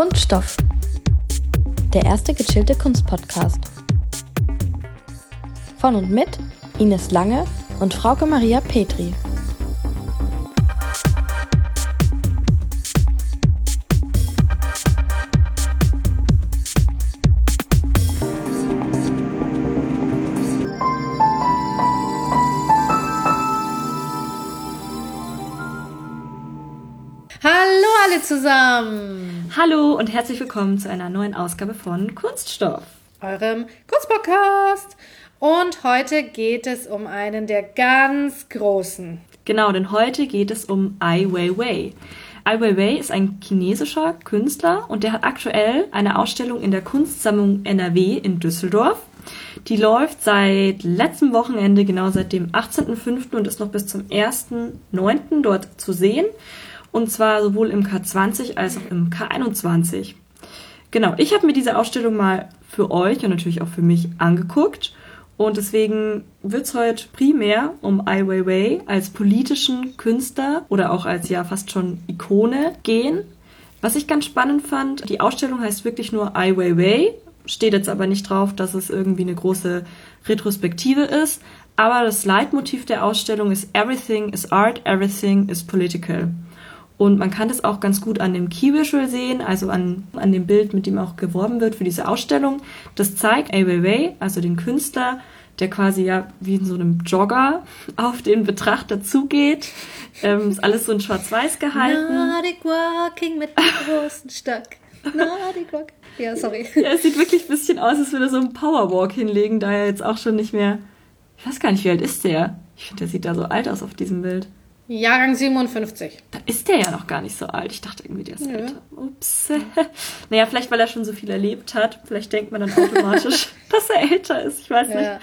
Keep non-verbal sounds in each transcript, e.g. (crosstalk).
Kunststoff. Der erste gechillte Kunstpodcast. Von und mit Ines Lange und Frauke Maria Petri. Hallo alle zusammen! Hallo und herzlich willkommen zu einer neuen Ausgabe von Kunststoff. Eurem Kunstpodcast. Und heute geht es um einen der ganz großen. Genau, denn heute geht es um Ai Weiwei. Ai Weiwei ist ein chinesischer Künstler und der hat aktuell eine Ausstellung in der Kunstsammlung NRW in Düsseldorf. Die läuft seit letztem Wochenende, genau seit dem 18.05. und ist noch bis zum 1.09. dort zu sehen. Und zwar sowohl im K20 als auch im K21. Genau, ich habe mir diese Ausstellung mal für euch und natürlich auch für mich angeguckt. Und deswegen wird es heute primär um Ai Weiwei als politischen Künstler oder auch als ja fast schon Ikone gehen. Was ich ganz spannend fand, die Ausstellung heißt wirklich nur Ai Weiwei, steht jetzt aber nicht drauf, dass es irgendwie eine große Retrospektive ist. Aber das Leitmotiv der Ausstellung ist Everything is Art, Everything is Political. Und man kann das auch ganz gut an dem Key Visual sehen, also an, an dem Bild, mit dem auch geworben wird für diese Ausstellung. Das zeigt Ai Weiwei, also den Künstler, der quasi ja wie in so einem Jogger (laughs) auf den Betrachter zugeht. Ähm, ist alles so in schwarz-weiß gehalten. Nordic Walking mit dem (laughs) großen Stock. Nordic Walk. Ja, sorry. (laughs) Ja, es sieht wirklich ein bisschen aus, als würde er so einen Powerwalk hinlegen, da er jetzt auch schon nicht mehr. Ich weiß gar nicht, wie alt ist der? Ich finde, der sieht da so alt aus auf diesem Bild. Jahrgang 57. Da ist der ja noch gar nicht so alt. Ich dachte irgendwie, der ist Nö. älter. Ups. (laughs) naja, vielleicht weil er schon so viel erlebt hat. Vielleicht denkt man dann automatisch, (laughs) dass er älter ist. Ich weiß nicht. Ja.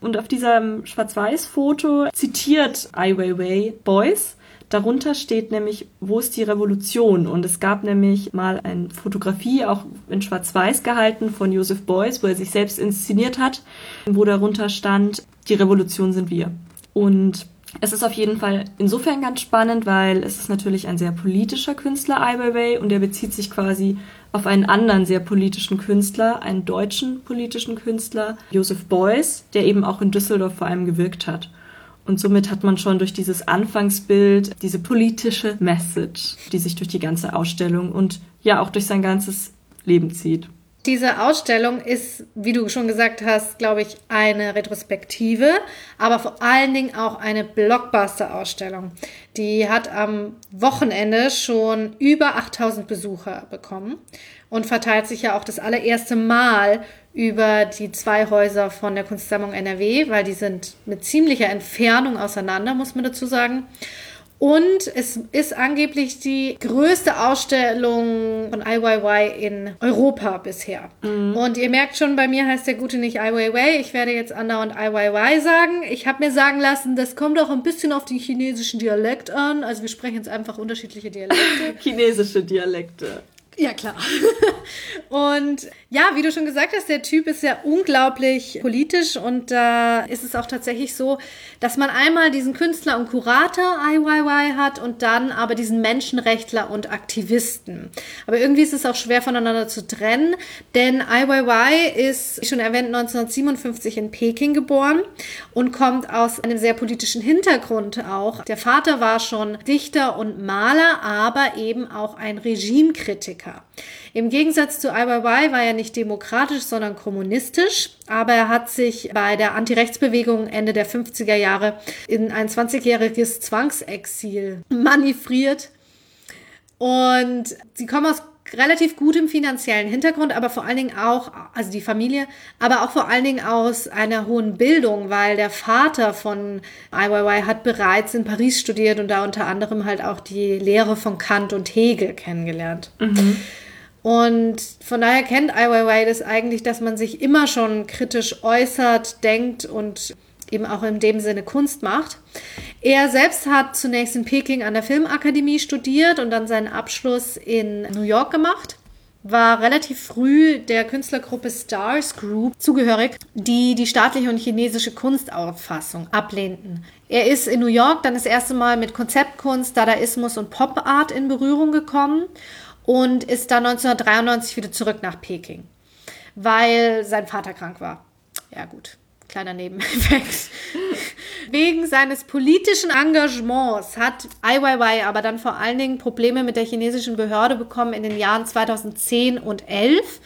Und auf diesem Schwarz-Weiß-Foto zitiert Ai Weiwei Boys. Darunter steht nämlich, wo ist die Revolution? Und es gab nämlich mal eine Fotografie, auch in Schwarz-Weiß gehalten, von Joseph Beuys, wo er sich selbst inszeniert hat, wo darunter stand, die Revolution sind wir. Und es ist auf jeden Fall insofern ganz spannend, weil es ist natürlich ein sehr politischer Künstler, Ai Weiwei, und er bezieht sich quasi auf einen anderen sehr politischen Künstler, einen deutschen politischen Künstler, Joseph Beuys, der eben auch in Düsseldorf vor allem gewirkt hat. Und somit hat man schon durch dieses Anfangsbild diese politische Message, die sich durch die ganze Ausstellung und ja auch durch sein ganzes Leben zieht. Diese Ausstellung ist, wie du schon gesagt hast, glaube ich, eine Retrospektive, aber vor allen Dingen auch eine Blockbuster-Ausstellung. Die hat am Wochenende schon über 8000 Besucher bekommen und verteilt sich ja auch das allererste Mal über die zwei Häuser von der Kunstsammlung NRW, weil die sind mit ziemlicher Entfernung auseinander, muss man dazu sagen. Und es ist angeblich die größte Ausstellung von IYY in Europa bisher. Und ihr merkt schon, bei mir heißt der Gute nicht IYY. Ich werde jetzt andauernd IYY sagen. Ich habe mir sagen lassen, das kommt auch ein bisschen auf den chinesischen Dialekt an. Also wir sprechen jetzt einfach unterschiedliche Dialekte. (laughs) Chinesische Dialekte. Ja, klar. (laughs) und ja, wie du schon gesagt hast, der Typ ist ja unglaublich politisch und da ist es auch tatsächlich so, dass man einmal diesen Künstler und Kurator IYY hat und dann aber diesen Menschenrechtler und Aktivisten. Aber irgendwie ist es auch schwer voneinander zu trennen, denn IYY ist, wie schon erwähnt, 1957 in Peking geboren und kommt aus einem sehr politischen Hintergrund auch. Der Vater war schon Dichter und Maler, aber eben auch ein Regimekritiker. Im Gegensatz zu Weiwei war er nicht demokratisch, sondern kommunistisch, aber er hat sich bei der Antirechtsbewegung Ende der 50er Jahre in ein 20-jähriges Zwangsexil manövriert. Und sie kommen aus relativ gutem finanziellen Hintergrund, aber vor allen Dingen auch, also die Familie, aber auch vor allen Dingen aus einer hohen Bildung, weil der Vater von IYY hat bereits in Paris studiert und da unter anderem halt auch die Lehre von Kant und Hegel kennengelernt. Und von daher kennt IYY das eigentlich, dass man sich immer schon kritisch äußert, denkt und eben auch in dem Sinne Kunst macht. Er selbst hat zunächst in Peking an der Filmakademie studiert und dann seinen Abschluss in New York gemacht. War relativ früh der Künstlergruppe Stars Group zugehörig, die die staatliche und chinesische Kunstauffassung ablehnten. Er ist in New York dann das erste Mal mit Konzeptkunst, Dadaismus und Pop Art in Berührung gekommen und ist dann 1993 wieder zurück nach Peking, weil sein Vater krank war. Ja gut, kleiner Nebeneffekt. Wegen seines politischen Engagements hat Ai Weiwei aber dann vor allen Dingen Probleme mit der chinesischen Behörde bekommen in den Jahren 2010 und 11.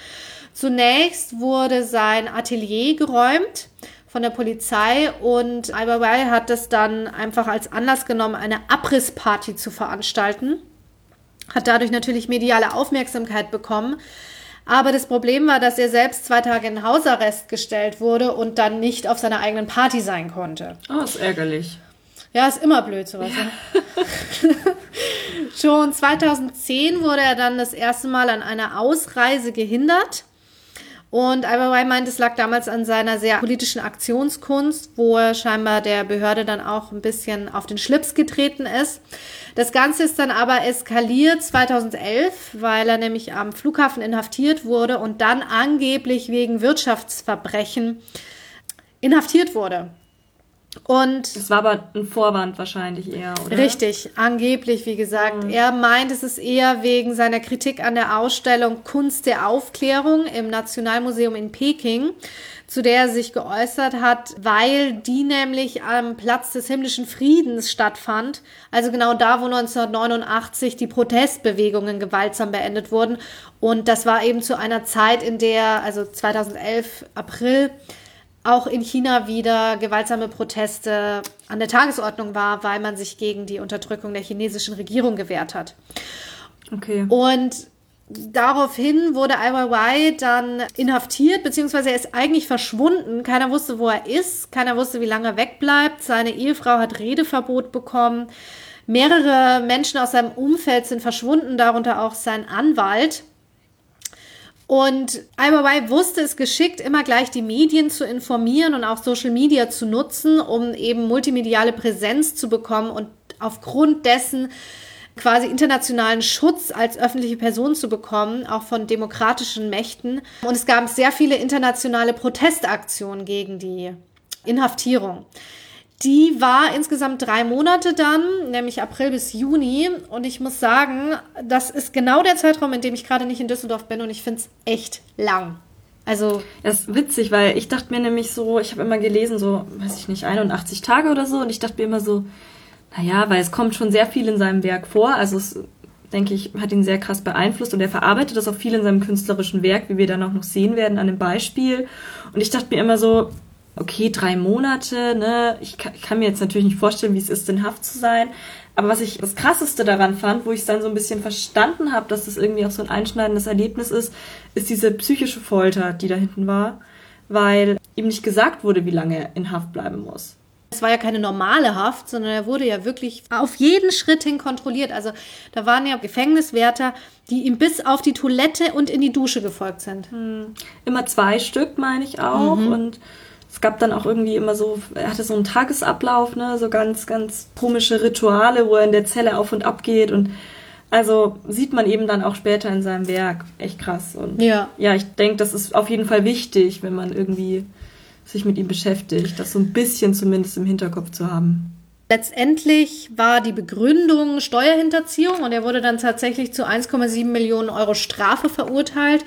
Zunächst wurde sein Atelier geräumt von der Polizei und Ai Weiwei hat es dann einfach als Anlass genommen, eine Abrissparty zu veranstalten. Hat dadurch natürlich mediale Aufmerksamkeit bekommen. Aber das Problem war, dass er selbst zwei Tage in Hausarrest gestellt wurde und dann nicht auf seiner eigenen Party sein konnte. Oh, ist ärgerlich. Ja, ist immer blöd sowas. Ja. (laughs) Schon 2010 wurde er dann das erste Mal an einer Ausreise gehindert. Und Ai meint, es lag damals an seiner sehr politischen Aktionskunst, wo er scheinbar der Behörde dann auch ein bisschen auf den Schlips getreten ist. Das Ganze ist dann aber eskaliert 2011, weil er nämlich am Flughafen inhaftiert wurde und dann angeblich wegen Wirtschaftsverbrechen inhaftiert wurde. Und es war aber ein Vorwand wahrscheinlich eher, oder? Richtig, angeblich, wie gesagt. Mhm. Er meint, es ist eher wegen seiner Kritik an der Ausstellung Kunst der Aufklärung im Nationalmuseum in Peking, zu der er sich geäußert hat, weil die nämlich am Platz des himmlischen Friedens stattfand, also genau da, wo 1989 die Protestbewegungen gewaltsam beendet wurden. Und das war eben zu einer Zeit, in der, also 2011 April, auch in China wieder gewaltsame Proteste an der Tagesordnung war, weil man sich gegen die Unterdrückung der chinesischen Regierung gewehrt hat. Okay. Und daraufhin wurde Ai dann inhaftiert, beziehungsweise er ist eigentlich verschwunden. Keiner wusste, wo er ist. Keiner wusste, wie lange er wegbleibt. Seine Ehefrau hat Redeverbot bekommen. Mehrere Menschen aus seinem Umfeld sind verschwunden, darunter auch sein Anwalt. Und Ai wusste es geschickt, immer gleich die Medien zu informieren und auch Social Media zu nutzen, um eben multimediale Präsenz zu bekommen und aufgrund dessen quasi internationalen Schutz als öffentliche Person zu bekommen, auch von demokratischen Mächten. Und es gab sehr viele internationale Protestaktionen gegen die Inhaftierung. Die war insgesamt drei Monate dann, nämlich April bis Juni. Und ich muss sagen, das ist genau der Zeitraum, in dem ich gerade nicht in Düsseldorf bin und ich finde es echt lang. Also. Das ist witzig, weil ich dachte mir nämlich so, ich habe immer gelesen, so, weiß ich nicht, 81 Tage oder so. Und ich dachte mir immer so, naja, weil es kommt schon sehr viel in seinem Werk vor. Also es, denke ich, hat ihn sehr krass beeinflusst und er verarbeitet das auch viel in seinem künstlerischen Werk, wie wir dann auch noch sehen werden an dem Beispiel. Und ich dachte mir immer so, okay, drei Monate, ne? Ich kann, ich kann mir jetzt natürlich nicht vorstellen, wie es ist, in Haft zu sein. Aber was ich das Krasseste daran fand, wo ich es dann so ein bisschen verstanden habe, dass das irgendwie auch so ein einschneidendes Erlebnis ist, ist diese psychische Folter, die da hinten war, weil ihm nicht gesagt wurde, wie lange er in Haft bleiben muss. Es war ja keine normale Haft, sondern er wurde ja wirklich auf jeden Schritt hin kontrolliert. Also da waren ja Gefängniswärter, die ihm bis auf die Toilette und in die Dusche gefolgt sind. Hm. Immer zwei Stück, meine ich auch. Mhm. Und es gab dann auch irgendwie immer so, er hatte so einen Tagesablauf, ne, so ganz, ganz komische Rituale, wo er in der Zelle auf und ab geht und also sieht man eben dann auch später in seinem Werk. Echt krass. Und ja, ja ich denke, das ist auf jeden Fall wichtig, wenn man irgendwie sich mit ihm beschäftigt, das so ein bisschen zumindest im Hinterkopf zu haben. Letztendlich war die Begründung Steuerhinterziehung und er wurde dann tatsächlich zu 1,7 Millionen Euro Strafe verurteilt.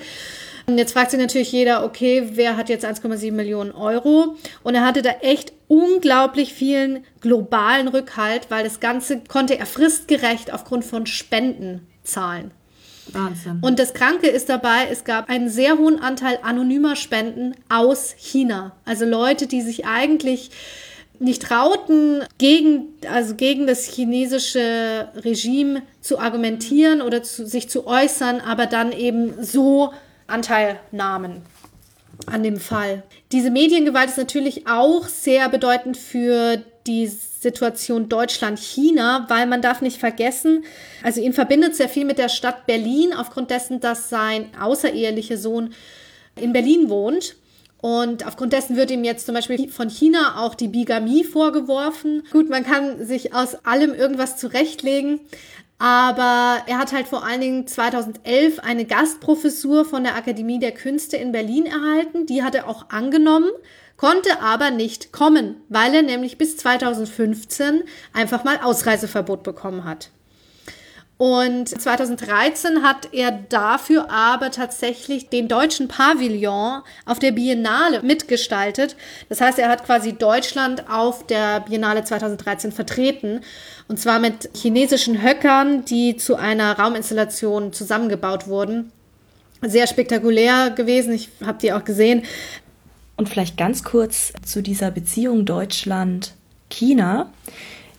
Und jetzt fragt sich natürlich jeder, okay, wer hat jetzt 1,7 Millionen Euro? Und er hatte da echt unglaublich vielen globalen Rückhalt, weil das Ganze konnte er fristgerecht aufgrund von Spenden zahlen. Wahnsinn. Und das Kranke ist dabei, es gab einen sehr hohen Anteil anonymer Spenden aus China. Also Leute, die sich eigentlich nicht trauten, gegen, also gegen das chinesische Regime zu argumentieren oder zu, sich zu äußern, aber dann eben so Anteil an dem Fall. Diese Mediengewalt ist natürlich auch sehr bedeutend für die Situation Deutschland-China, weil man darf nicht vergessen, also ihn verbindet sehr viel mit der Stadt Berlin aufgrund dessen, dass sein außerehelicher Sohn in Berlin wohnt. Und aufgrund dessen wird ihm jetzt zum Beispiel von China auch die Bigamie vorgeworfen. Gut, man kann sich aus allem irgendwas zurechtlegen, aber er hat halt vor allen Dingen 2011 eine Gastprofessur von der Akademie der Künste in Berlin erhalten. Die hat er auch angenommen, konnte aber nicht kommen, weil er nämlich bis 2015 einfach mal Ausreiseverbot bekommen hat. Und 2013 hat er dafür aber tatsächlich den deutschen Pavillon auf der Biennale mitgestaltet. Das heißt, er hat quasi Deutschland auf der Biennale 2013 vertreten. Und zwar mit chinesischen Höckern, die zu einer Rauminstallation zusammengebaut wurden. Sehr spektakulär gewesen. Ich habe die auch gesehen. Und vielleicht ganz kurz zu dieser Beziehung Deutschland-China.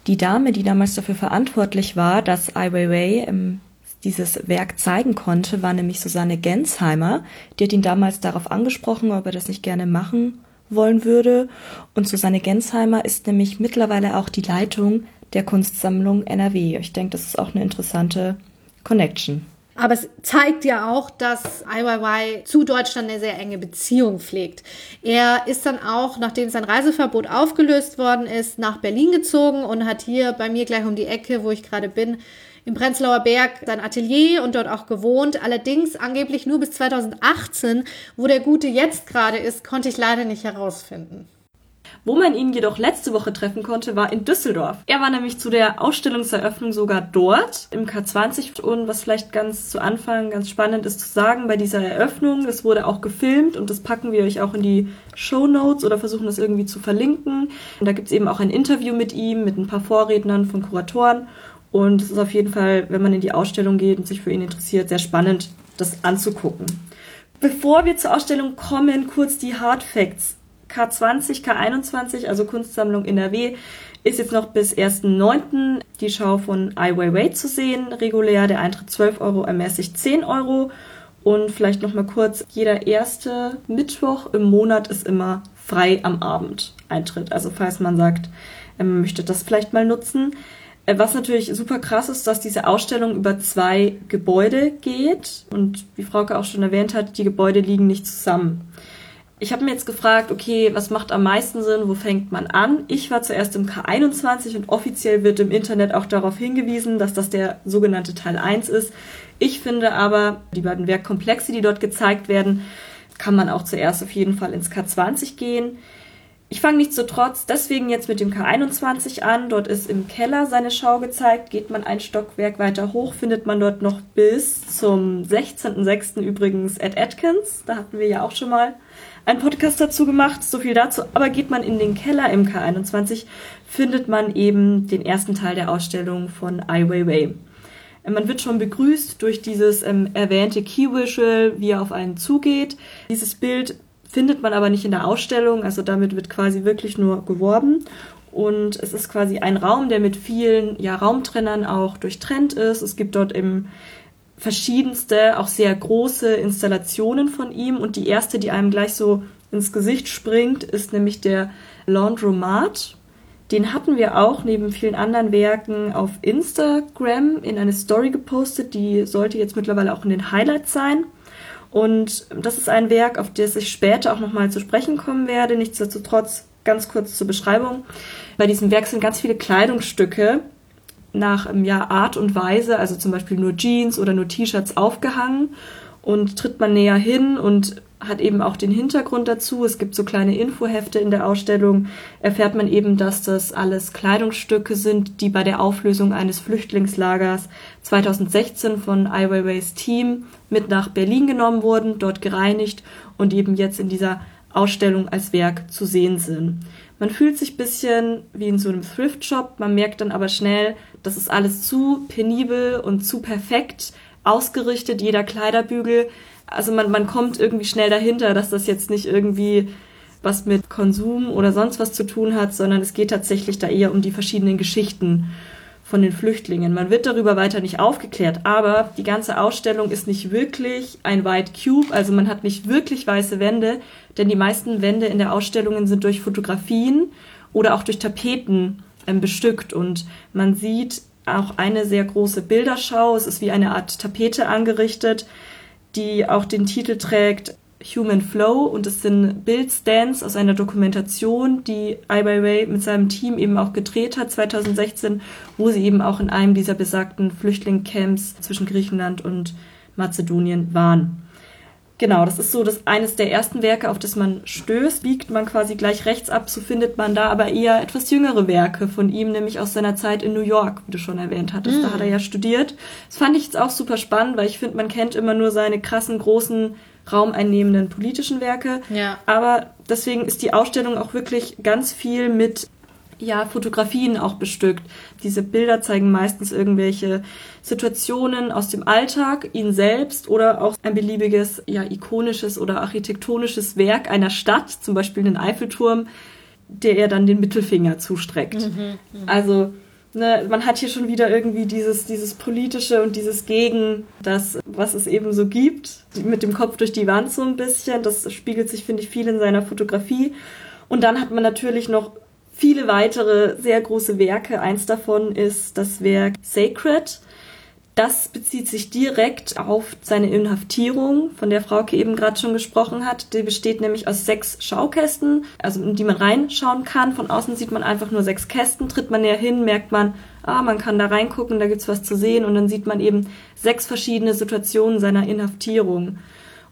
Die Dame, die damals dafür verantwortlich war, dass Ai Weiwei ähm, dieses Werk zeigen konnte, war nämlich Susanne Gensheimer. Die hat ihn damals darauf angesprochen, ob er das nicht gerne machen wollen würde. Und Susanne Gensheimer ist nämlich mittlerweile auch die Leitung der Kunstsammlung NRW. Ich denke, das ist auch eine interessante Connection. Aber es zeigt ja auch, dass IYY zu Deutschland eine sehr enge Beziehung pflegt. Er ist dann auch, nachdem sein Reiseverbot aufgelöst worden ist, nach Berlin gezogen und hat hier bei mir gleich um die Ecke, wo ich gerade bin, im Prenzlauer Berg sein Atelier und dort auch gewohnt. Allerdings angeblich nur bis 2018. Wo der Gute jetzt gerade ist, konnte ich leider nicht herausfinden. Wo man ihn jedoch letzte Woche treffen konnte, war in Düsseldorf. Er war nämlich zu der Ausstellungseröffnung sogar dort im K20 und was vielleicht ganz zu Anfang ganz spannend ist zu sagen bei dieser Eröffnung, das wurde auch gefilmt und das packen wir euch auch in die Show Notes oder versuchen das irgendwie zu verlinken. Und da gibt es eben auch ein Interview mit ihm, mit ein paar Vorrednern von Kuratoren und es ist auf jeden Fall, wenn man in die Ausstellung geht und sich für ihn interessiert, sehr spannend, das anzugucken. Bevor wir zur Ausstellung kommen, kurz die Hard Facts. K20, K21, also Kunstsammlung NRW, ist jetzt noch bis 1.9. die Schau von Ai Weiwei zu sehen. Regulär der Eintritt 12 Euro, ermäßigt 10 Euro. Und vielleicht noch mal kurz, jeder erste Mittwoch im Monat ist immer frei am Abend Eintritt. Also falls man sagt, man möchte das vielleicht mal nutzen. Äh, was natürlich super krass ist, dass diese Ausstellung über zwei Gebäude geht. Und wie Frauke auch schon erwähnt hat, die Gebäude liegen nicht zusammen ich habe mir jetzt gefragt, okay, was macht am meisten Sinn, wo fängt man an? Ich war zuerst im K21 und offiziell wird im Internet auch darauf hingewiesen, dass das der sogenannte Teil 1 ist. Ich finde aber, die beiden Werkkomplexe, die dort gezeigt werden, kann man auch zuerst auf jeden Fall ins K20 gehen. Ich fange nichtsdestotrotz deswegen jetzt mit dem K21 an. Dort ist im Keller seine Schau gezeigt. Geht man ein Stockwerk weiter hoch, findet man dort noch bis zum 16.06. übrigens Ed Atkins. Da hatten wir ja auch schon mal einen Podcast dazu gemacht, so viel dazu. Aber geht man in den Keller im K21, findet man eben den ersten Teil der Ausstellung von Ai Weiwei. Äh, man wird schon begrüßt durch dieses ähm, erwähnte Key Visual, wie er auf einen zugeht. Dieses Bild findet man aber nicht in der Ausstellung, also damit wird quasi wirklich nur geworben. Und es ist quasi ein Raum, der mit vielen ja, Raumtrennern auch durchtrennt ist. Es gibt dort im verschiedenste, auch sehr große Installationen von ihm. Und die erste, die einem gleich so ins Gesicht springt, ist nämlich der Laundromat. Den hatten wir auch neben vielen anderen Werken auf Instagram in eine Story gepostet. Die sollte jetzt mittlerweile auch in den Highlights sein. Und das ist ein Werk, auf das ich später auch nochmal zu sprechen kommen werde. Nichtsdestotrotz ganz kurz zur Beschreibung. Bei diesem Werk sind ganz viele Kleidungsstücke, nach ja, Art und Weise, also zum Beispiel nur Jeans oder nur T-Shirts aufgehangen und tritt man näher hin und hat eben auch den Hintergrund dazu. Es gibt so kleine Infohefte in der Ausstellung. Erfährt man eben, dass das alles Kleidungsstücke sind, die bei der Auflösung eines Flüchtlingslagers 2016 von Ai Weiweis Team mit nach Berlin genommen wurden, dort gereinigt und eben jetzt in dieser Ausstellung als Werk zu sehen sind. Man fühlt sich bisschen wie in so einem Thrift-Shop, man merkt dann aber schnell, das ist alles zu penibel und zu perfekt ausgerichtet, jeder Kleiderbügel. Also man, man kommt irgendwie schnell dahinter, dass das jetzt nicht irgendwie was mit Konsum oder sonst was zu tun hat, sondern es geht tatsächlich da eher um die verschiedenen Geschichten von den Flüchtlingen. Man wird darüber weiter nicht aufgeklärt, aber die ganze Ausstellung ist nicht wirklich ein White Cube, also man hat nicht wirklich weiße Wände, denn die meisten Wände in der Ausstellung sind durch Fotografien oder auch durch Tapeten ähm, bestückt und man sieht auch eine sehr große Bilderschau. Es ist wie eine Art Tapete angerichtet, die auch den Titel trägt Human Flow und es sind Bildstands aus einer Dokumentation, die Ai Weiwei mit seinem Team eben auch gedreht hat 2016, wo sie eben auch in einem dieser besagten Flüchtlingscamps zwischen Griechenland und Mazedonien waren. Genau, das ist so das eines der ersten Werke, auf das man stößt. Biegt man quasi gleich rechts ab, so findet man da aber eher etwas jüngere Werke von ihm, nämlich aus seiner Zeit in New York, wie du schon erwähnt hattest. Mm. Da hat er ja studiert. Das fand ich jetzt auch super spannend, weil ich finde, man kennt immer nur seine krassen, großen, raumeinnehmenden politischen Werke. Ja. Aber deswegen ist die Ausstellung auch wirklich ganz viel mit ja, Fotografien auch bestückt. Diese Bilder zeigen meistens irgendwelche Situationen aus dem Alltag, ihn selbst oder auch ein beliebiges, ja, ikonisches oder architektonisches Werk einer Stadt, zum Beispiel den Eiffelturm, der er dann den Mittelfinger zustreckt. Mhm, mh. Also, ne, man hat hier schon wieder irgendwie dieses, dieses politische und dieses Gegen das, was es eben so gibt, mit dem Kopf durch die Wand so ein bisschen. Das spiegelt sich, finde ich, viel in seiner Fotografie. Und dann hat man natürlich noch viele weitere sehr große Werke. Eins davon ist das Werk Sacred. Das bezieht sich direkt auf seine Inhaftierung, von der Frauke eben gerade schon gesprochen hat. Die besteht nämlich aus sechs Schaukästen, also in die man reinschauen kann. Von außen sieht man einfach nur sechs Kästen. Tritt man näher hin, merkt man, ah, man kann da reingucken, da gibt's was zu sehen. Und dann sieht man eben sechs verschiedene Situationen seiner Inhaftierung.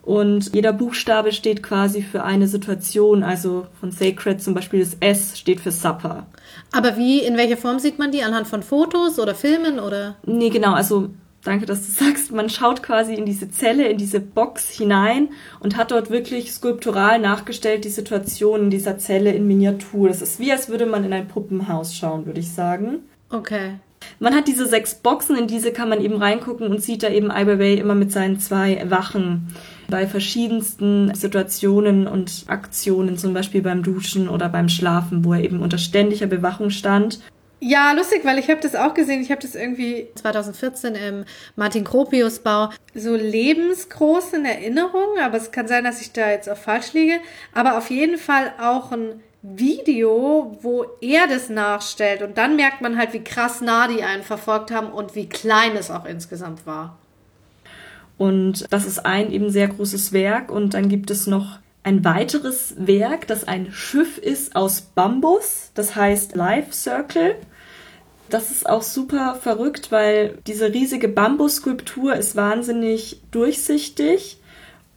Und jeder Buchstabe steht quasi für eine Situation. Also von Sacred zum Beispiel das S steht für Supper. Aber wie, in welcher Form sieht man die? Anhand von Fotos oder Filmen oder? Nee, genau. Also danke, dass du (laughs) sagst. Man schaut quasi in diese Zelle, in diese Box hinein und hat dort wirklich skulptural nachgestellt die Situation in dieser Zelle in Miniatur. Das ist wie, als würde man in ein Puppenhaus schauen, würde ich sagen. Okay. Man hat diese sechs Boxen, in diese kann man eben reingucken und sieht da eben Ai Weiwei immer mit seinen zwei Wachen bei verschiedensten Situationen und Aktionen, zum Beispiel beim Duschen oder beim Schlafen, wo er eben unter ständiger Bewachung stand. Ja, lustig, weil ich habe das auch gesehen. Ich habe das irgendwie 2014 im Martin Kropius Bau so lebensgroß in Erinnerung, aber es kann sein, dass ich da jetzt auch falsch liege. Aber auf jeden Fall auch ein Video, wo er das nachstellt und dann merkt man halt, wie krass nah die einen verfolgt haben und wie klein es auch insgesamt war. Und das ist ein eben sehr großes Werk. Und dann gibt es noch ein weiteres Werk, das ein Schiff ist aus Bambus. Das heißt Life Circle. Das ist auch super verrückt, weil diese riesige Bambusskulptur ist wahnsinnig durchsichtig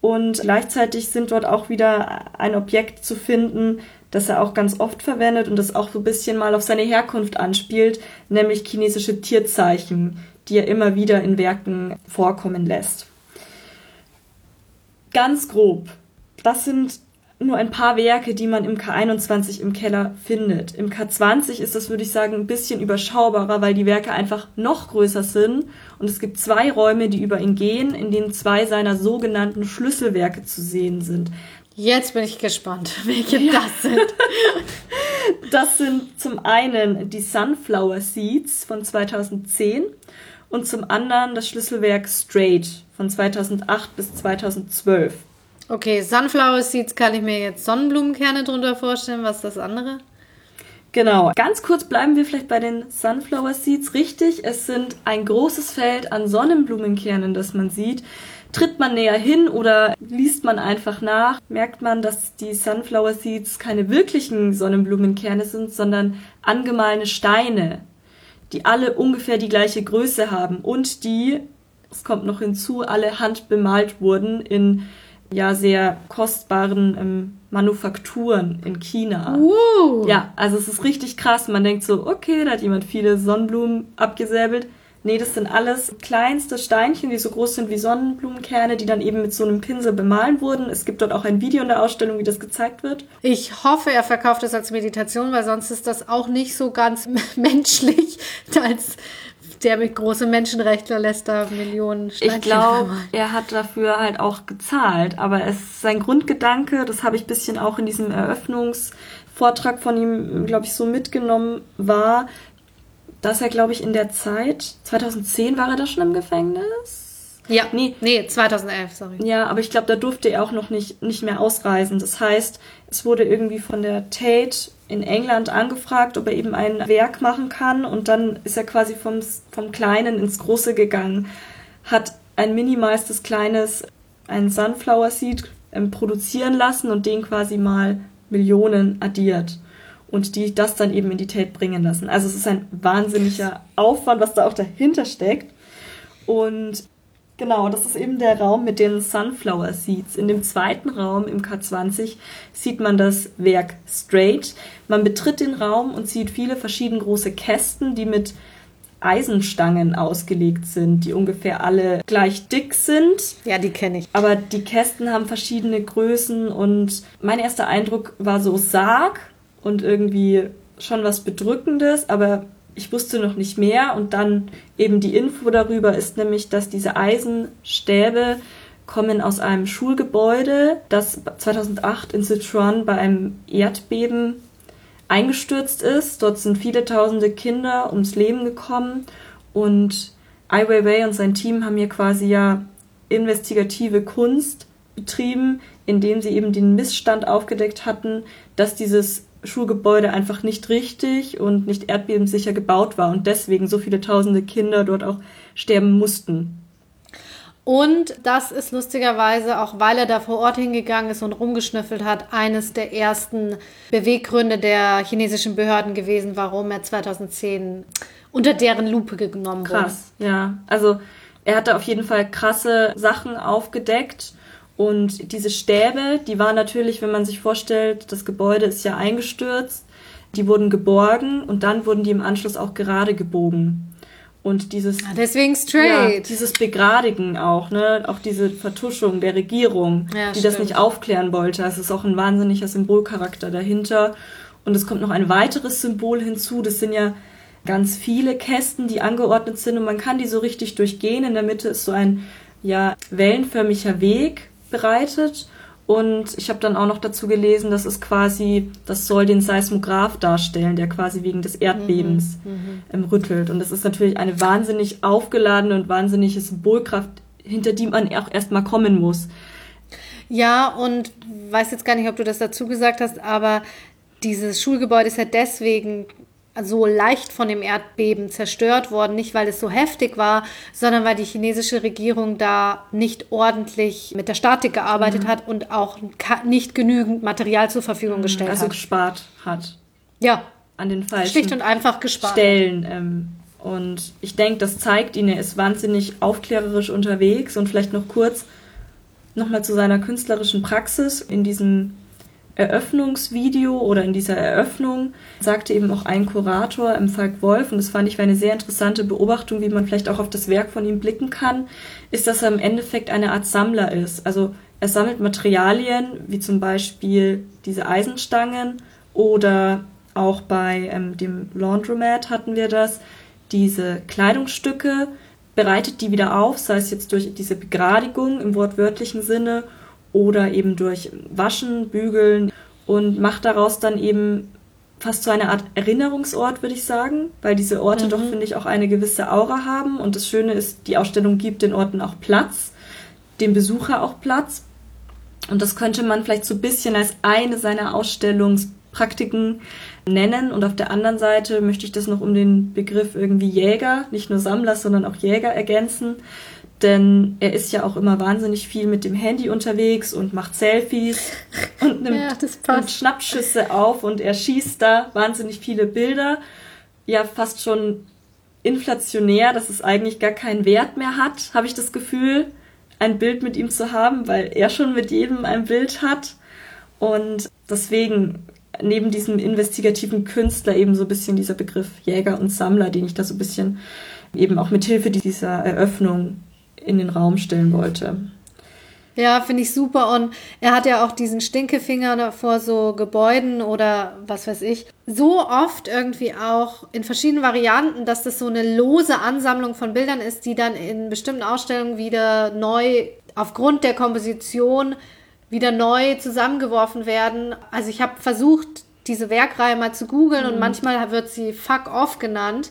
und gleichzeitig sind dort auch wieder ein Objekt zu finden, das er auch ganz oft verwendet und das auch so ein bisschen mal auf seine Herkunft anspielt, nämlich chinesische Tierzeichen, die er immer wieder in Werken vorkommen lässt ganz grob, das sind nur ein paar Werke, die man im K21 im Keller findet. Im K20 ist das, würde ich sagen, ein bisschen überschaubarer, weil die Werke einfach noch größer sind. Und es gibt zwei Räume, die über ihn gehen, in denen zwei seiner sogenannten Schlüsselwerke zu sehen sind. Jetzt bin ich gespannt, (laughs) welche ja. das sind. das sind zum einen die Sunflower Seeds von 2010 und zum anderen das Schlüsselwerk Straight von 2008 bis 2012. Okay, Sunflower Seeds kann ich mir jetzt Sonnenblumenkerne drunter vorstellen. Was ist das andere? Genau. Ganz kurz bleiben wir vielleicht bei den Sunflower Seeds. Richtig, es sind ein großes Feld an Sonnenblumenkernen, das man sieht. Tritt man näher hin oder liest man einfach nach, merkt man, dass die Sunflower Seeds keine wirklichen Sonnenblumenkerne sind, sondern angemahlene Steine, die alle ungefähr die gleiche Größe haben und die, es kommt noch hinzu, alle handbemalt wurden in ja sehr kostbaren ähm, Manufakturen in China. Uh. Ja, also es ist richtig krass. Man denkt so, okay, da hat jemand viele Sonnenblumen abgesäbelt. Nee, das sind alles kleinste Steinchen, die so groß sind wie Sonnenblumenkerne, die dann eben mit so einem Pinsel bemalen wurden. Es gibt dort auch ein Video in der Ausstellung, wie das gezeigt wird. Ich hoffe, er verkauft das als Meditation, weil sonst ist das auch nicht so ganz (laughs) menschlich, als der mit große Menschenrechtler lässt da Millionen Steinchen Ich glaube, er hat dafür halt auch gezahlt, aber es ist sein Grundgedanke, das habe ich bisschen auch in diesem Eröffnungsvortrag von ihm, glaube ich, so mitgenommen, war, dass er, glaube ich, in der Zeit, 2010 war er da schon im Gefängnis? Ja, nee, nee 2011, sorry. Ja, aber ich glaube, da durfte er auch noch nicht, nicht mehr ausreisen. Das heißt, es wurde irgendwie von der Tate in England angefragt, ob er eben ein Werk machen kann und dann ist er quasi vom, vom Kleinen ins Große gegangen, hat ein minimalstes kleines, ein Sunflower Seed ähm, produzieren lassen und den quasi mal Millionen addiert und die das dann eben in die Tate bringen lassen. Also es ist ein wahnsinniger Aufwand, was da auch dahinter steckt. Und Genau, das ist eben der Raum mit den Sunflower Seeds. In dem zweiten Raum im K20 sieht man das Werk Straight. Man betritt den Raum und sieht viele verschiedene große Kästen, die mit Eisenstangen ausgelegt sind, die ungefähr alle gleich dick sind. Ja, die kenne ich. Aber die Kästen haben verschiedene Größen und mein erster Eindruck war so Sarg und irgendwie schon was Bedrückendes, aber ich wusste noch nicht mehr und dann eben die Info darüber ist nämlich, dass diese Eisenstäbe kommen aus einem Schulgebäude, das 2008 in Sichuan bei einem Erdbeben eingestürzt ist. Dort sind viele tausende Kinder ums Leben gekommen und Ai Weiwei und sein Team haben hier quasi ja investigative Kunst betrieben, indem sie eben den Missstand aufgedeckt hatten, dass dieses Schulgebäude einfach nicht richtig und nicht erdbebensicher gebaut war und deswegen so viele tausende Kinder dort auch sterben mussten. Und das ist lustigerweise, auch weil er da vor Ort hingegangen ist und rumgeschnüffelt hat, eines der ersten Beweggründe der chinesischen Behörden gewesen, warum er 2010 unter deren Lupe genommen wurde. Krass, ja. Also er hatte auf jeden Fall krasse Sachen aufgedeckt und diese Stäbe, die waren natürlich, wenn man sich vorstellt, das Gebäude ist ja eingestürzt, die wurden geborgen und dann wurden die im Anschluss auch gerade gebogen. Und dieses. Ah, deswegen straight. Ja, dieses Begradigen auch, ne? Auch diese Vertuschung der Regierung, ja, die stimmt. das nicht aufklären wollte. Es ist auch ein wahnsinniger Symbolcharakter dahinter. Und es kommt noch ein weiteres Symbol hinzu. Das sind ja ganz viele Kästen, die angeordnet sind und man kann die so richtig durchgehen. In der Mitte ist so ein, ja, wellenförmiger Weg bereitet. Und ich habe dann auch noch dazu gelesen, dass es quasi, das soll den Seismograph darstellen, der quasi wegen des Erdbebens mhm, mhm, ähm, rüttelt. Und das ist natürlich eine wahnsinnig aufgeladene und wahnsinnige Symbolkraft, hinter die man auch erstmal kommen muss. Ja, und weiß jetzt gar nicht, ob du das dazu gesagt hast, aber dieses Schulgebäude ist ja deswegen so leicht von dem Erdbeben zerstört worden, nicht weil es so heftig war, sondern weil die chinesische Regierung da nicht ordentlich mit der Statik gearbeitet mhm. hat und auch nicht genügend Material zur Verfügung mhm. gestellt also hat. Also gespart hat. Ja. An den falschen Schlicht und einfach gespart. Stellen. Ähm, und ich denke, das zeigt ihn, er ist wahnsinnig aufklärerisch unterwegs und vielleicht noch kurz nochmal zu seiner künstlerischen Praxis in diesem Eröffnungsvideo oder in dieser Eröffnung sagte eben auch ein Kurator, im Falk Wolf, und das fand ich war eine sehr interessante Beobachtung, wie man vielleicht auch auf das Werk von ihm blicken kann, ist, dass er im Endeffekt eine Art Sammler ist. Also er sammelt Materialien, wie zum Beispiel diese Eisenstangen oder auch bei ähm, dem Laundromat hatten wir das, diese Kleidungsstücke, bereitet die wieder auf, sei es jetzt durch diese Begradigung im wortwörtlichen Sinne oder eben durch Waschen, Bügeln und macht daraus dann eben fast so eine Art Erinnerungsort, würde ich sagen, weil diese Orte mhm. doch, finde ich, auch eine gewisse Aura haben. Und das Schöne ist, die Ausstellung gibt den Orten auch Platz, dem Besucher auch Platz. Und das könnte man vielleicht so ein bisschen als eine seiner Ausstellungspraktiken nennen. Und auf der anderen Seite möchte ich das noch um den Begriff irgendwie Jäger, nicht nur Sammler, sondern auch Jäger ergänzen denn er ist ja auch immer wahnsinnig viel mit dem Handy unterwegs und macht Selfies und nimmt, ja, nimmt Schnappschüsse auf und er schießt da wahnsinnig viele Bilder. Ja, fast schon inflationär, dass es eigentlich gar keinen Wert mehr hat, habe ich das Gefühl, ein Bild mit ihm zu haben, weil er schon mit jedem ein Bild hat. Und deswegen neben diesem investigativen Künstler eben so ein bisschen dieser Begriff Jäger und Sammler, den ich da so ein bisschen eben auch mit Hilfe dieser Eröffnung in den Raum stellen wollte. Ja, finde ich super. Und er hat ja auch diesen Stinkefinger vor so Gebäuden oder was weiß ich. So oft irgendwie auch in verschiedenen Varianten, dass das so eine lose Ansammlung von Bildern ist, die dann in bestimmten Ausstellungen wieder neu aufgrund der Komposition wieder neu zusammengeworfen werden. Also ich habe versucht, diese Werkreihe mal zu googeln mhm. und manchmal wird sie Fuck Off genannt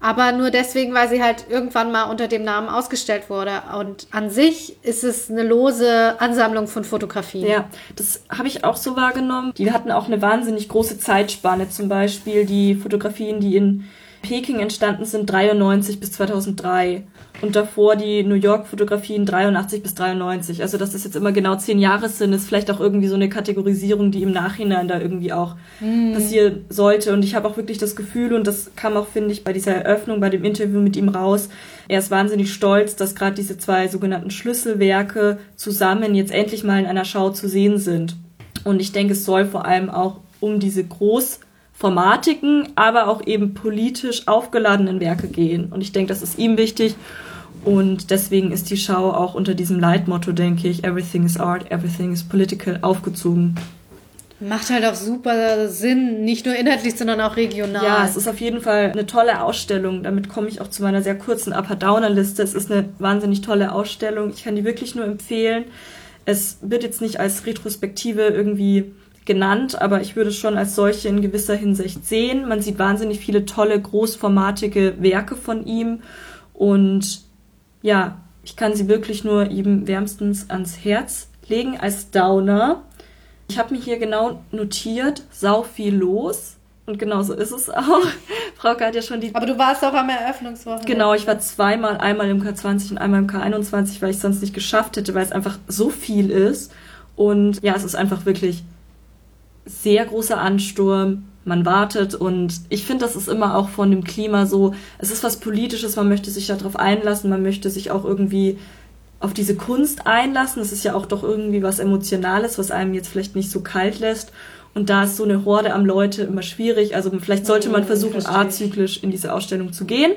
aber nur deswegen, weil sie halt irgendwann mal unter dem Namen ausgestellt wurde. Und an sich ist es eine lose Ansammlung von Fotografien. Ja, das habe ich auch so wahrgenommen. Die hatten auch eine wahnsinnig große Zeitspanne. Zum Beispiel die Fotografien, die in Peking entstanden sind 93 bis 2003 und davor die New York-Fotografien 83 bis 93. Also dass das jetzt immer genau zehn Jahre sind, ist vielleicht auch irgendwie so eine Kategorisierung, die im Nachhinein da irgendwie auch mm. passieren sollte. Und ich habe auch wirklich das Gefühl, und das kam auch, finde ich, bei dieser Eröffnung, bei dem Interview mit ihm raus, er ist wahnsinnig stolz, dass gerade diese zwei sogenannten Schlüsselwerke zusammen jetzt endlich mal in einer Schau zu sehen sind. Und ich denke, es soll vor allem auch um diese großformatigen, aber auch eben politisch aufgeladenen Werke gehen. Und ich denke, das ist ihm wichtig. Und deswegen ist die Schau auch unter diesem Leitmotto, denke ich, Everything is Art, Everything is Political aufgezogen. Macht halt auch super Sinn, nicht nur inhaltlich, sondern auch regional. Ja, es ist auf jeden Fall eine tolle Ausstellung. Damit komme ich auch zu meiner sehr kurzen Upper-Downer-Liste. Es ist eine wahnsinnig tolle Ausstellung. Ich kann die wirklich nur empfehlen. Es wird jetzt nicht als Retrospektive irgendwie genannt, aber ich würde es schon als solche in gewisser Hinsicht sehen. Man sieht wahnsinnig viele tolle, großformatige Werke von ihm und ja, ich kann sie wirklich nur ihm wärmstens ans Herz legen als Downer. Ich habe mir hier genau notiert, sau viel los. Und genau so ist es auch. (laughs) Frau hat ja schon die. Aber du warst auch am Eröffnungswochenende. Genau, ich war zweimal, einmal im K20 und einmal im K21, weil ich sonst nicht geschafft hätte, weil es einfach so viel ist. Und ja, es ist einfach wirklich sehr großer Ansturm man wartet und ich finde, das ist immer auch von dem Klima so, es ist was Politisches, man möchte sich darauf einlassen, man möchte sich auch irgendwie auf diese Kunst einlassen. Es ist ja auch doch irgendwie was Emotionales, was einem jetzt vielleicht nicht so kalt lässt. Und da ist so eine Horde am Leute immer schwierig. Also vielleicht sollte man versuchen, azyklisch in diese Ausstellung zu gehen.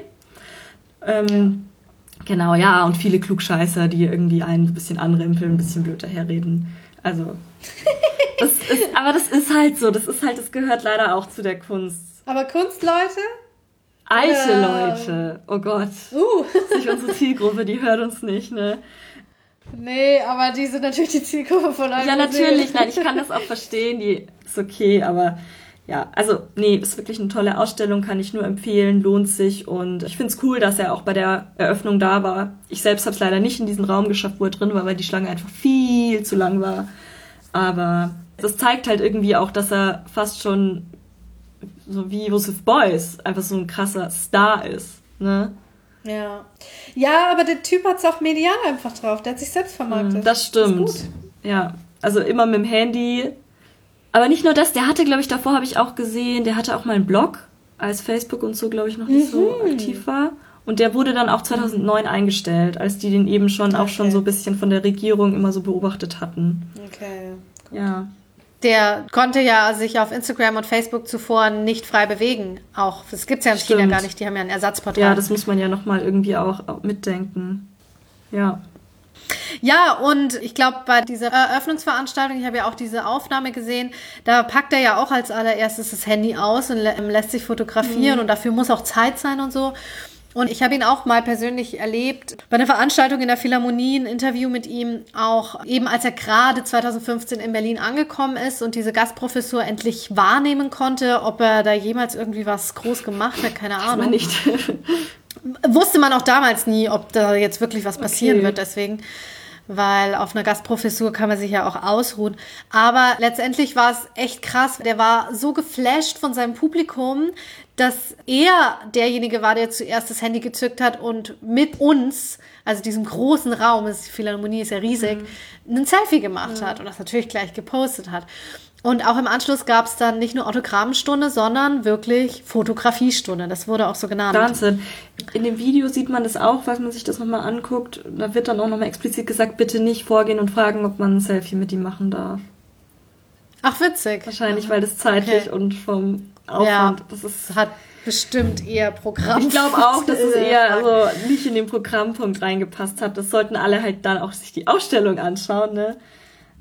Ähm, genau, ja, und viele Klugscheißer, die irgendwie einen ein bisschen anrempeln, ein bisschen blöd daherreden. Also (laughs) das ist, aber das ist halt so. Das ist halt, das gehört leider auch zu der Kunst. Aber Kunstleute? Alte äh, Leute. Oh Gott. Uh. Das ist nicht unsere Zielgruppe, die hört uns nicht, ne? Nee, aber die sind natürlich die Zielgruppe von einem. Ja, natürlich. Nein, ich kann das auch verstehen. Die ist okay, aber ja, also nee, ist wirklich eine tolle Ausstellung, kann ich nur empfehlen, lohnt sich und ich finde es cool, dass er auch bei der Eröffnung da war. Ich selbst habe es leider nicht in diesen Raum geschafft, wo er drin war, weil die Schlange einfach viel zu lang war. Aber das zeigt halt irgendwie auch, dass er fast schon so wie Joseph Beuys einfach so ein krasser Star ist, ne? Ja. Ja, aber der Typ hat es auch medial einfach drauf. Der hat sich selbst vermarktet. Das stimmt. Das ja. Also immer mit dem Handy. Aber nicht nur das, der hatte, glaube ich, davor habe ich auch gesehen, der hatte auch mal einen Blog, als Facebook und so, glaube ich, noch nicht mhm. so aktiv war. Und der wurde dann auch 2009 eingestellt, als die den eben schon okay. auch schon so ein bisschen von der Regierung immer so beobachtet hatten. Okay. Ja. Der konnte ja sich auf Instagram und Facebook zuvor nicht frei bewegen. Auch das gibt es ja in Stimmt. China gar nicht. Die haben ja ein Ersatzportal. Ja, das muss man ja nochmal irgendwie auch, auch mitdenken. Ja. Ja, und ich glaube, bei dieser Eröffnungsveranstaltung, ich habe ja auch diese Aufnahme gesehen, da packt er ja auch als allererstes das Handy aus und lässt sich fotografieren mhm. und dafür muss auch Zeit sein und so. Und ich habe ihn auch mal persönlich erlebt bei einer Veranstaltung in der Philharmonie, ein Interview mit ihm, auch eben als er gerade 2015 in Berlin angekommen ist und diese Gastprofessur endlich wahrnehmen konnte, ob er da jemals irgendwie was groß gemacht hat, keine Ahnung. Man nicht. (laughs) Wusste man auch damals nie, ob da jetzt wirklich was passieren okay. wird, deswegen weil auf einer Gastprofessur kann man sich ja auch ausruhen. Aber letztendlich war es echt krass. Der war so geflasht von seinem Publikum, dass er derjenige war, der zuerst das Handy gezückt hat und mit uns, also diesem großen Raum, die Philharmonie ist ja riesig, mhm. ein Selfie gemacht mhm. hat und das natürlich gleich gepostet hat. Und auch im Anschluss gab es dann nicht nur Autogrammstunde, sondern wirklich Fotografiestunde. Das wurde auch so genannt. Wahnsinn. In dem Video sieht man das auch, falls man sich das nochmal anguckt. Da wird dann auch nochmal explizit gesagt, bitte nicht vorgehen und fragen, ob man ein Selfie mit ihm machen darf. Ach, witzig. Wahrscheinlich, weil das zeitlich okay. und vom Aufwand, ja, das ist, hat bestimmt eher Programm. Ich glaube auch, dass es eher (laughs) also nicht in den Programmpunkt reingepasst hat. Das sollten alle halt dann auch sich die Ausstellung anschauen, ne?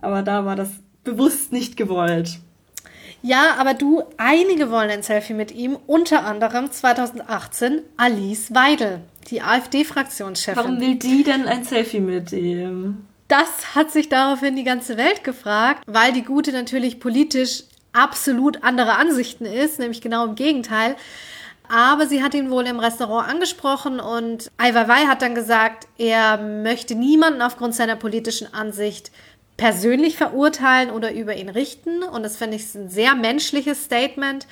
Aber da war das bewusst nicht gewollt. Ja, aber du, einige wollen ein Selfie mit ihm, unter anderem 2018 Alice Weidel, die AfD-Fraktionschefin. Warum will die denn ein Selfie mit ihm? Das hat sich daraufhin die ganze Welt gefragt, weil die Gute natürlich politisch absolut andere Ansichten ist, nämlich genau im Gegenteil. Aber sie hat ihn wohl im Restaurant angesprochen und Ai Weiwei hat dann gesagt, er möchte niemanden aufgrund seiner politischen Ansicht persönlich verurteilen oder über ihn richten. Und das finde ich ein sehr menschliches Statement.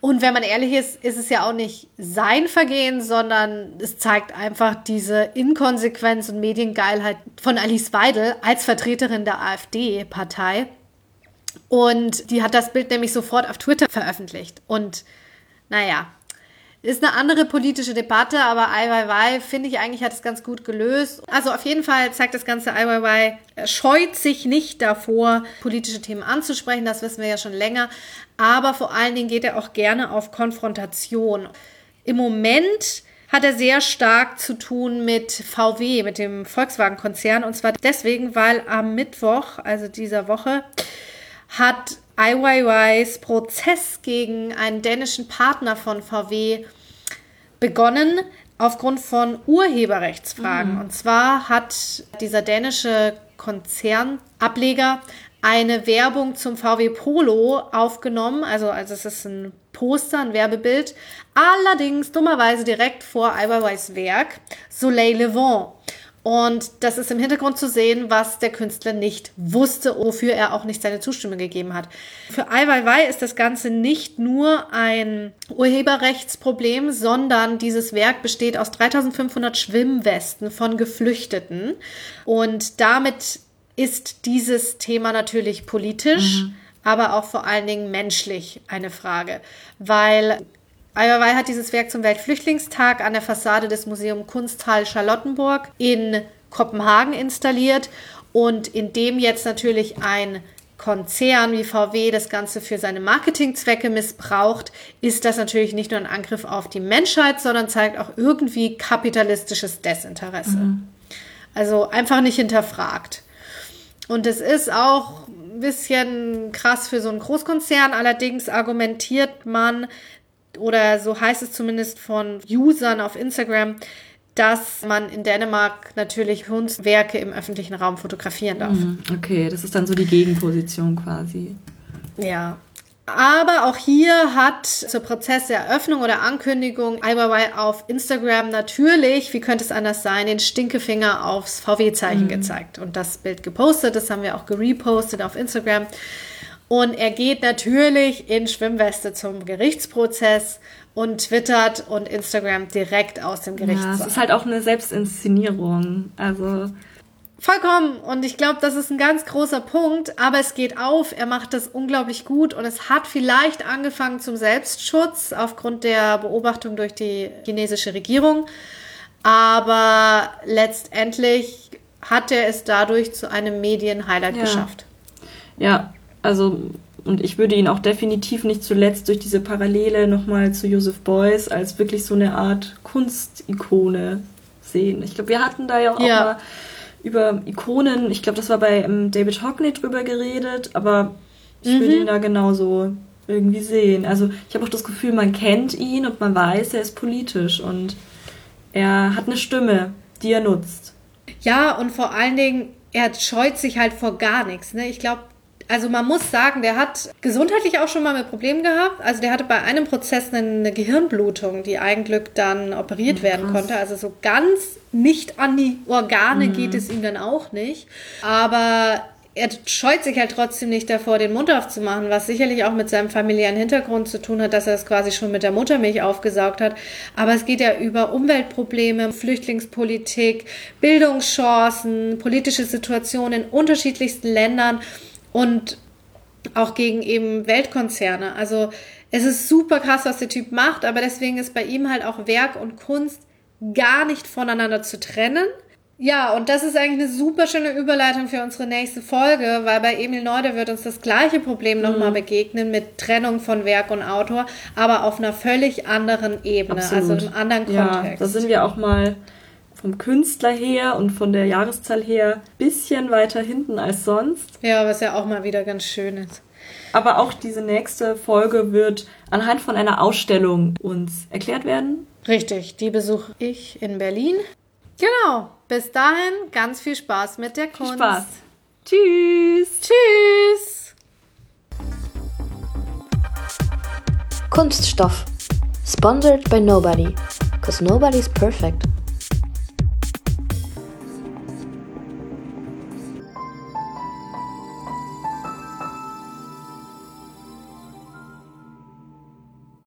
Und wenn man ehrlich ist, ist es ja auch nicht sein Vergehen, sondern es zeigt einfach diese Inkonsequenz und Mediengeilheit von Alice Weidel als Vertreterin der AfD-Partei. Und die hat das Bild nämlich sofort auf Twitter veröffentlicht. Und naja, ist eine andere politische Debatte, aber IYY finde ich eigentlich hat es ganz gut gelöst. Also auf jeden Fall zeigt das ganze IYY scheut sich nicht davor, politische Themen anzusprechen. Das wissen wir ja schon länger. Aber vor allen Dingen geht er auch gerne auf Konfrontation. Im Moment hat er sehr stark zu tun mit VW, mit dem Volkswagen-Konzern. Und zwar deswegen, weil am Mittwoch, also dieser Woche, hat IYYs Prozess gegen einen dänischen Partner von VW begonnen aufgrund von Urheberrechtsfragen. Mhm. Und zwar hat dieser dänische Konzernableger eine Werbung zum VW Polo aufgenommen. Also, also es ist ein Poster, ein Werbebild. Allerdings dummerweise direkt vor Iwerweis Werk Soleil Levant. Und das ist im Hintergrund zu sehen, was der Künstler nicht wusste, wofür er auch nicht seine Zustimmung gegeben hat. Für Ai Weiwei ist das Ganze nicht nur ein Urheberrechtsproblem, sondern dieses Werk besteht aus 3500 Schwimmwesten von Geflüchteten. Und damit ist dieses Thema natürlich politisch. Mhm aber auch vor allen Dingen menschlich eine Frage, weil Eiberwei hat dieses Werk zum Weltflüchtlingstag an der Fassade des Museum Kunsthall Charlottenburg in Kopenhagen installiert und in dem jetzt natürlich ein Konzern wie VW das Ganze für seine Marketingzwecke missbraucht, ist das natürlich nicht nur ein Angriff auf die Menschheit, sondern zeigt auch irgendwie kapitalistisches Desinteresse. Mhm. Also einfach nicht hinterfragt. Und es ist auch ein bisschen krass für so einen Großkonzern. Allerdings argumentiert man, oder so heißt es zumindest von Usern auf Instagram, dass man in Dänemark natürlich Kunstwerke im öffentlichen Raum fotografieren darf. Mhm, okay, das ist dann so die Gegenposition quasi. Ja. Aber auch hier hat zur Prozesseröffnung oder Ankündigung IYY auf Instagram natürlich, wie könnte es anders sein, den Stinkefinger aufs VW-Zeichen mhm. gezeigt und das Bild gepostet. Das haben wir auch gerepostet auf Instagram. Und er geht natürlich in Schwimmweste zum Gerichtsprozess und twittert und Instagram direkt aus dem Gerichtssaal. Ja, es ist halt auch eine Selbstinszenierung. Also Vollkommen. Und ich glaube, das ist ein ganz großer Punkt. Aber es geht auf. Er macht das unglaublich gut. Und es hat vielleicht angefangen zum Selbstschutz aufgrund der Beobachtung durch die chinesische Regierung. Aber letztendlich hat er es dadurch zu einem Medienhighlight ja. geschafft. Ja, also, und ich würde ihn auch definitiv nicht zuletzt durch diese Parallele nochmal zu Joseph Beuys als wirklich so eine Art Kunstikone sehen. Ich glaube, wir hatten da ja auch ja. mal über Ikonen, ich glaube, das war bei ähm, David Hockney drüber geredet, aber ich mhm. würde ihn da genauso irgendwie sehen. Also ich habe auch das Gefühl, man kennt ihn und man weiß, er ist politisch und er hat eine Stimme, die er nutzt. Ja, und vor allen Dingen, er scheut sich halt vor gar nichts. Ne? Ich glaube, also man muss sagen, der hat gesundheitlich auch schon mal mit Problemen gehabt. Also der hatte bei einem Prozess eine Gehirnblutung, die eigentlich dann operiert oh, werden konnte. Also so ganz nicht an die Organe mhm. geht es ihm dann auch nicht. Aber er scheut sich halt trotzdem nicht davor, den Mund aufzumachen, was sicherlich auch mit seinem familiären Hintergrund zu tun hat, dass er es quasi schon mit der Muttermilch aufgesaugt hat. Aber es geht ja über Umweltprobleme, Flüchtlingspolitik, Bildungschancen, politische Situationen in unterschiedlichsten Ländern und auch gegen eben Weltkonzerne. Also es ist super krass, was der Typ macht, aber deswegen ist bei ihm halt auch Werk und Kunst gar nicht voneinander zu trennen. Ja, und das ist eigentlich eine super schöne Überleitung für unsere nächste Folge, weil bei Emil Neude wird uns das gleiche Problem nochmal mhm. begegnen mit Trennung von Werk und Autor, aber auf einer völlig anderen Ebene, Absolut. also im anderen Kontext. Ja, da sind wir auch mal vom Künstler her und von der Jahreszahl her bisschen weiter hinten als sonst. Ja, was ja auch mal wieder ganz schön ist. Aber auch diese nächste Folge wird anhand von einer Ausstellung uns erklärt werden. Richtig, die besuche ich in Berlin. Genau, bis dahin ganz viel Spaß mit der Kunst. Viel Spaß. Tschüss. Tschüss. Kunststoff. Sponsored by nobody. Cause nobody's perfect.